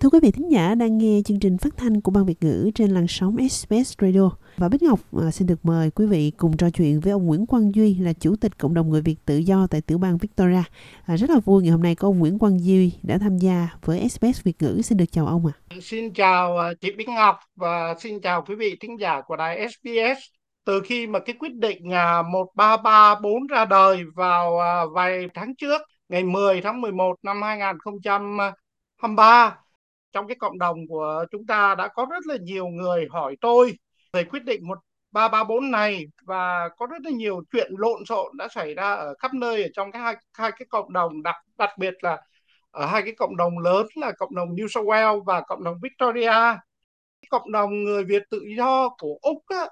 Thưa quý vị thính giả đang nghe chương trình phát thanh của Ban Việt ngữ trên làn sóng SBS Radio. Và Bích Ngọc à, xin được mời quý vị cùng trò chuyện với ông Nguyễn Quang Duy là Chủ tịch Cộng đồng Người Việt Tự do tại tiểu bang Victoria. À, rất là vui ngày hôm nay có ông Nguyễn Quang Duy đã tham gia với SBS Việt ngữ. Xin được chào ông ạ. À. Xin chào à, chị Bích Ngọc và xin chào quý vị thính giả của đài SBS. Từ khi mà cái quyết định à, 1334 ra đời vào vài tháng trước, ngày 10 tháng 11 năm 2023, trong cái cộng đồng của chúng ta đã có rất là nhiều người hỏi tôi về quyết định 1334 này và có rất là nhiều chuyện lộn xộn đã xảy ra ở khắp nơi ở trong cái hai, hai cái cộng đồng đặc đặc biệt là ở hai cái cộng đồng lớn là cộng đồng New South Wales và cộng đồng Victoria. Cái cộng đồng người Việt tự do của Úc á,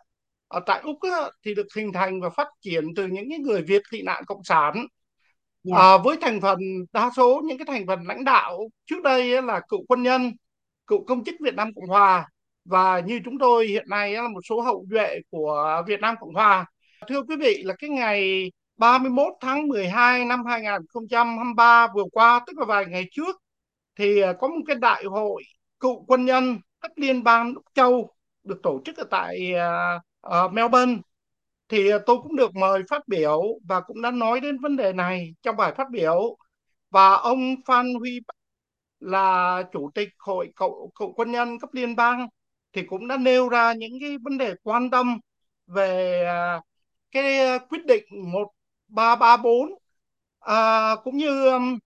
ở tại Úc á, thì được hình thành và phát triển từ những cái người Việt tị nạn cộng sản Yeah. À, với thành phần đa số những cái thành phần lãnh đạo trước đây là cựu quân nhân, cựu công chức Việt Nam Cộng Hòa và như chúng tôi hiện nay là một số hậu duệ của Việt Nam Cộng Hòa. Thưa quý vị là cái ngày 31 tháng 12 năm 2023 vừa qua tức là vài ngày trước thì à, có một cái đại hội cựu quân nhân các liên bang Úc Châu được tổ chức ở tại uh, Melbourne thì à, tôi cũng được mời phát biểu và cũng đã nói đến vấn đề này trong bài phát biểu. Và ông Phan Huy là chủ tịch hội cậu cựu quân nhân cấp liên bang thì cũng đã nêu ra những cái vấn đề quan tâm về à, cái quyết định 1334 à, cũng như um,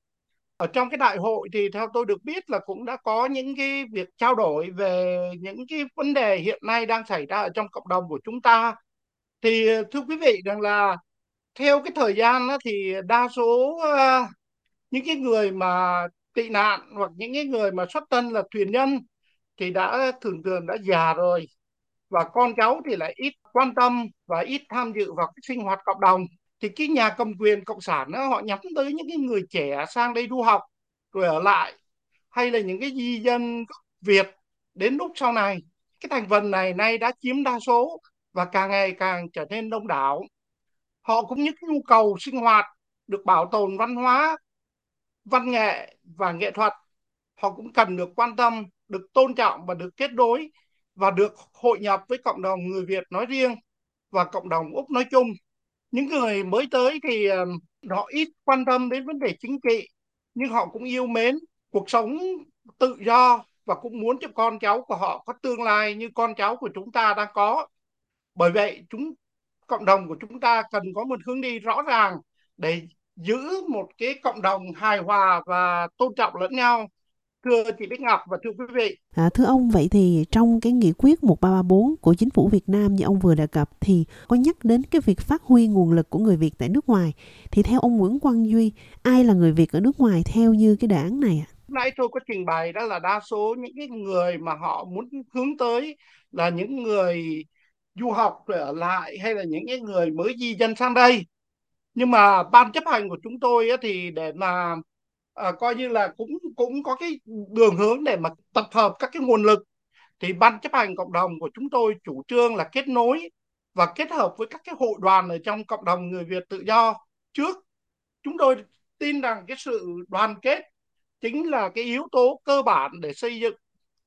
ở trong cái đại hội thì theo tôi được biết là cũng đã có những cái việc trao đổi về những cái vấn đề hiện nay đang xảy ra ở trong cộng đồng của chúng ta thì ờ, thưa quý vị rằng là theo cái thời gian đó thì đa số uh, những cái người mà tị nạn hoặc những cái người mà xuất thân là thuyền nhân thì đã thường thường đã già rồi. Và con cháu thì lại ít quan tâm và ít tham dự vào cái sinh hoạt cộng đồng. Thì cái nhà cầm quyền cộng sản đó, họ nhắm tới những cái người trẻ sang đây du học rồi ở lại hay là những cái di dân Việt đến lúc sau này. Cái thành phần này nay đã chiếm đa số và càng ngày càng trở nên đông đảo. Họ cũng như nhu cầu sinh hoạt được bảo tồn văn hóa, văn nghệ và nghệ thuật. Họ cũng cần được quan tâm, được tôn trọng và được kết nối và được hội nhập với cộng đồng người Việt nói riêng và cộng đồng Úc nói chung. Những người mới tới thì ờ, họ ít quan tâm đến vấn đề chính trị nhưng họ cũng yêu mến cuộc sống tự do và cũng muốn cho con cháu của họ có tương lai như con cháu của chúng ta đang có bởi vậy chúng cộng đồng của chúng ta cần có một hướng đi rõ ràng để giữ một cái cộng đồng hài hòa và tôn trọng lẫn nhau thưa chị Bích Ngọc và thưa quý vị. À, thưa ông vậy thì trong cái nghị quyết 1334 của chính phủ Việt Nam như ông vừa đề cập thì có nhắc đến cái việc phát huy nguồn lực của người Việt tại nước ngoài thì theo ông Nguyễn Quang Duy ai là người Việt ở nước ngoài theo như cái đề án này ạ? Nãy tôi có trình bày đó là đa số những cái người mà họ muốn hướng tới là những người du học ở lại hay là những cái người mới di dân sang đây. Nhưng mà ban chấp hành của chúng tôi thì để mà à, coi như là cũng cũng có cái đường hướng để mà tập hợp các cái nguồn lực. Thì ban chấp hành cộng đồng của chúng tôi chủ trương là kết nối và kết hợp với các cái hội đoàn ở trong cộng đồng người Việt tự do trước. Chúng tôi tin rằng cái sự đoàn kết chính là cái yếu tố cơ bản để xây dựng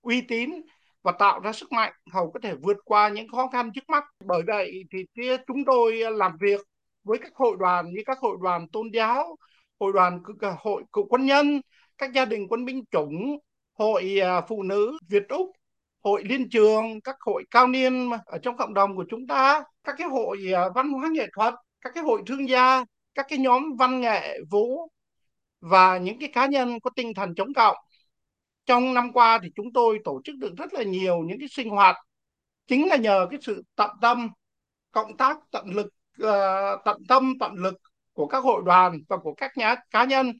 uy tín và tạo ra sức mạnh hầu có thể vượt qua những khó khăn trước mắt. Bởi vậy thì chúng tôi làm việc với các hội đoàn như các hội đoàn tôn giáo, hội đoàn hội cựu quân nhân, các gia đình quân binh chủng, hội à, phụ nữ Việt Úc, hội liên trường, các hội cao niên ở trong cộng đồng của chúng ta, các cái hội à, văn hóa nghệ thuật, các cái hội thương gia, các cái nhóm văn nghệ vũ và những cái cá nhân có tinh thần chống cộng trong năm qua thì chúng tôi tổ chức được rất là nhiều những cái sinh hoạt chính là nhờ cái sự tận tâm cộng tác tận lực uh, tận tâm tận lực của các hội đoàn và của các nhà cá nhân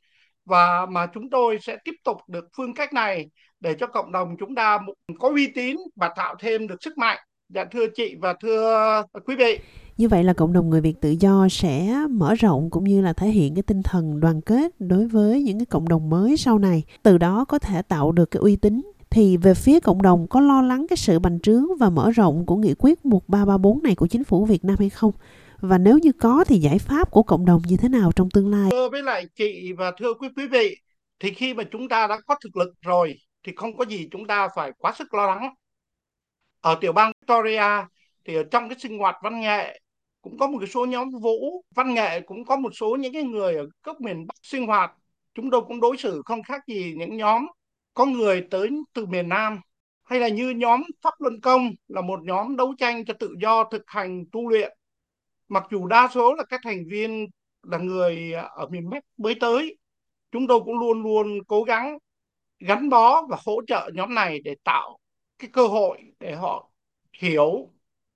và mà chúng tôi sẽ tiếp tục được phương cách này để cho cộng đồng chúng ta có uy tín và tạo thêm được sức mạnh. Dạ thưa chị và thưa quý vị. Như vậy là cộng đồng người Việt tự do sẽ mở rộng cũng như là thể hiện cái tinh thần đoàn kết đối với những cái cộng đồng mới sau này. Từ đó có thể tạo được cái uy tín thì về phía cộng đồng có lo lắng cái sự bành trướng và mở rộng của nghị quyết 1334 này của chính phủ Việt Nam hay không? Và nếu như có thì giải pháp của cộng đồng như thế nào trong tương lai? Thưa với lại chị và thưa quý quý vị, thì khi mà chúng ta đã có thực lực rồi, thì không có gì chúng ta phải quá sức lo lắng ở tiểu bang Victoria thì ở trong cái sinh hoạt văn nghệ cũng có một cái số nhóm vũ, văn nghệ cũng có một số những cái người ở các miền Bắc sinh hoạt. Chúng tôi cũng đối xử không khác gì những nhóm có người tới từ miền Nam, hay là như nhóm Pháp Luân Công là một nhóm đấu tranh cho tự do thực hành tu luyện. Mặc dù đa số là các thành viên là người ở miền Bắc mới tới, chúng tôi cũng luôn luôn cố gắng gắn bó và hỗ trợ nhóm này để tạo cái cơ hội để họ hiểu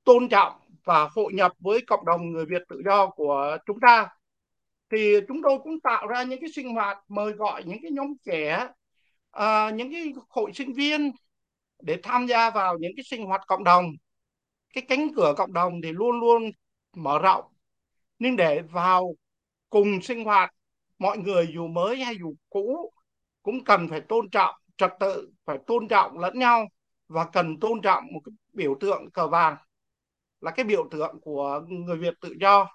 tôn trọng và hội nhập với cộng đồng người Việt tự do của chúng ta. Thì chúng tôi cũng tạo ra những cái sinh hoạt mời gọi những cái nhóm trẻ à, những cái hội sinh viên để tham gia vào những cái sinh hoạt cộng đồng. Cái cánh cửa cộng đồng thì luôn luôn mở rộng. Nhưng để vào cùng sinh hoạt mọi người dù mới hay dù cũ cũng cần phải tôn trọng trật tự phải tôn trọng lẫn nhau và cần tôn trọng một cái biểu tượng cờ vàng là cái biểu tượng của người Việt tự do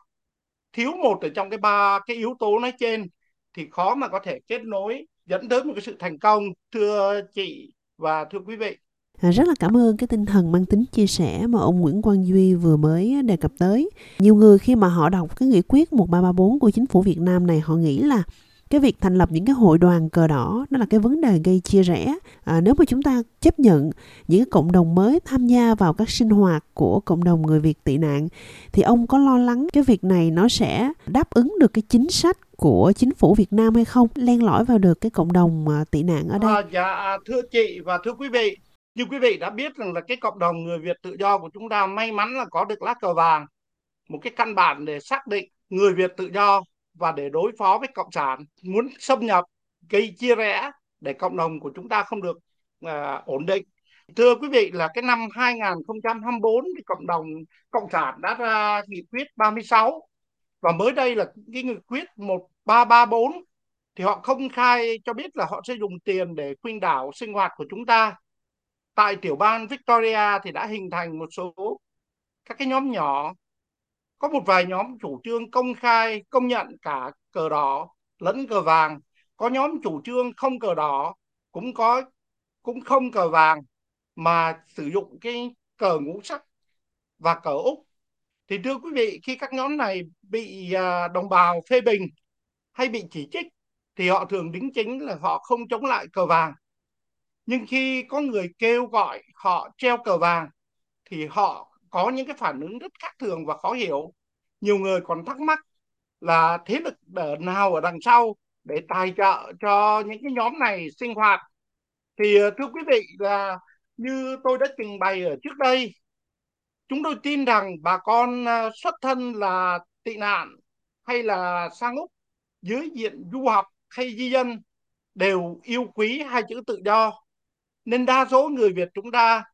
thiếu một ở trong cái ba cái yếu tố nói trên thì khó mà có thể kết nối dẫn tới một cái sự thành công thưa chị và thưa quý vị À, rất là cảm ơn cái tinh thần mang tính chia sẻ mà ông Nguyễn Quang Duy vừa mới đề cập tới. Nhiều người khi mà họ đọc cái nghị quyết 1334 của chính phủ Việt Nam này họ nghĩ là cái việc thành lập những cái hội đoàn cờ đỏ đó là cái vấn đề gây chia rẽ à, nếu mà chúng ta chấp nhận những cái cộng đồng mới tham gia vào các sinh hoạt của cộng đồng người việt tị nạn thì ông có lo lắng cái việc này nó sẽ đáp ứng được cái chính sách của chính phủ Việt Nam hay không len lỏi vào được cái cộng đồng à, tị nạn ở đây? À, dạ à, thưa chị và thưa quý vị, như quý vị đã biết rằng là cái cộng đồng người Việt tự do của chúng ta may mắn là có được lá cờ vàng, một cái căn bản để xác định người Việt tự do và để đối phó với cộng sản muốn xâm nhập gây chia rẽ để cộng đồng của chúng ta không được uh, ổn định. Thưa quý vị là cái năm 2024 thì cộng đồng cộng sản đã ra nghị quyết 36 và mới đây là cái nghị quyết 1334 thì họ không khai cho biết là họ sẽ dùng tiền để khuyên đảo sinh hoạt của chúng ta. Tại tiểu bang Victoria thì đã hình thành một số các cái nhóm nhỏ có một vài nhóm chủ trương công khai, công nhận cả cờ đỏ lẫn cờ vàng. Có nhóm chủ trương không cờ đỏ, cũng có, cũng không cờ vàng, mà sử dụng cái cờ ngũ sắc và cờ úc. Thì thưa quý vị, khi các nhóm này bị à, đồng bào phê bình hay bị chỉ trích, thì họ thường đính chính là họ không chống lại cờ vàng. Nhưng khi có người kêu gọi họ treo cờ vàng, thì họ có những cái phản ứng rất khác thường và khó hiểu. Nhiều người còn thắc mắc là thế lực nào ở đằng sau để tài trợ cho những cái nhóm này sinh hoạt? Thì ờ, thưa quý vị, là như tôi đã trình bày ở trước đây, chúng tôi tin rằng bà con ờ, xuất thân là tị nạn hay là sang úc, dưới diện du học hay di dân đều yêu quý hai chữ tự do. Nên đa số người Việt chúng ta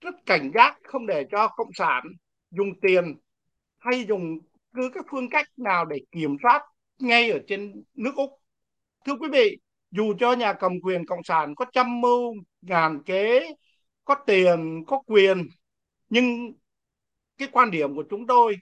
rất cảnh giác không để cho cộng sản dùng tiền hay dùng cứ các phương cách nào để kiểm soát ngay ở trên nước Úc. Thưa quý vị, dù cho nhà cầm quyền cộng sản có trăm mưu ngàn kế, có tiền, có quyền, nhưng cái quan điểm của chúng tôi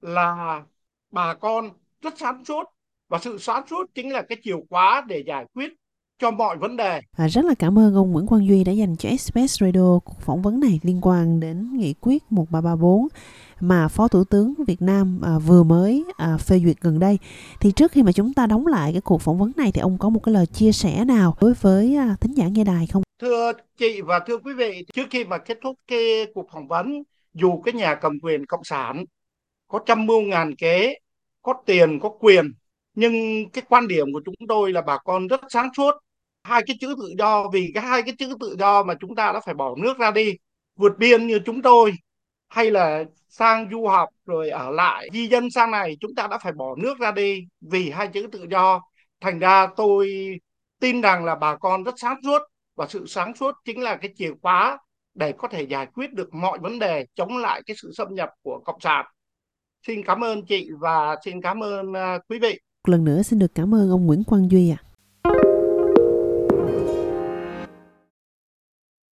là bà con rất sáng suốt và sự sáng suốt chính là cái chìa khóa để giải quyết cho mọi vấn đề. À, rất là cảm ơn ông Nguyễn Quang Duy đã dành cho Express Radio cuộc phỏng vấn này liên quan đến nghị quyết 1334 mà Phó Thủ tướng Việt Nam à, vừa mới à, phê duyệt gần đây. Thì trước khi mà chúng ta đóng lại cái cuộc phỏng vấn này thì ông có một cái lời chia sẻ nào đối với à, thính giả nghe đài không? Thưa chị và thưa quý vị, trước khi mà kết thúc cái cuộc phỏng vấn, dù cái nhà cầm quyền cộng sản có trăm mưu ngàn kế, có tiền, có quyền, nhưng cái quan điểm của chúng tôi là bà con rất sáng suốt hai cái chữ tự do, vì cái hai cái chữ tự do mà chúng ta đã phải bỏ nước ra đi, vượt biên như chúng tôi, hay là sang du học rồi ở lại, di dân sang này, chúng ta đã phải bỏ nước ra đi vì hai chữ tự do. Thành ra tôi tin rằng là bà con rất sáng suốt, và sự sáng suốt chính là cái chìa khóa để có thể giải quyết được mọi vấn đề, chống lại cái sự xâm nhập của cộng sản. Xin cảm ơn chị và xin cảm ơn à, quý vị. Lần nữa xin được cảm ơn ông Nguyễn Quang Duy ạ. à.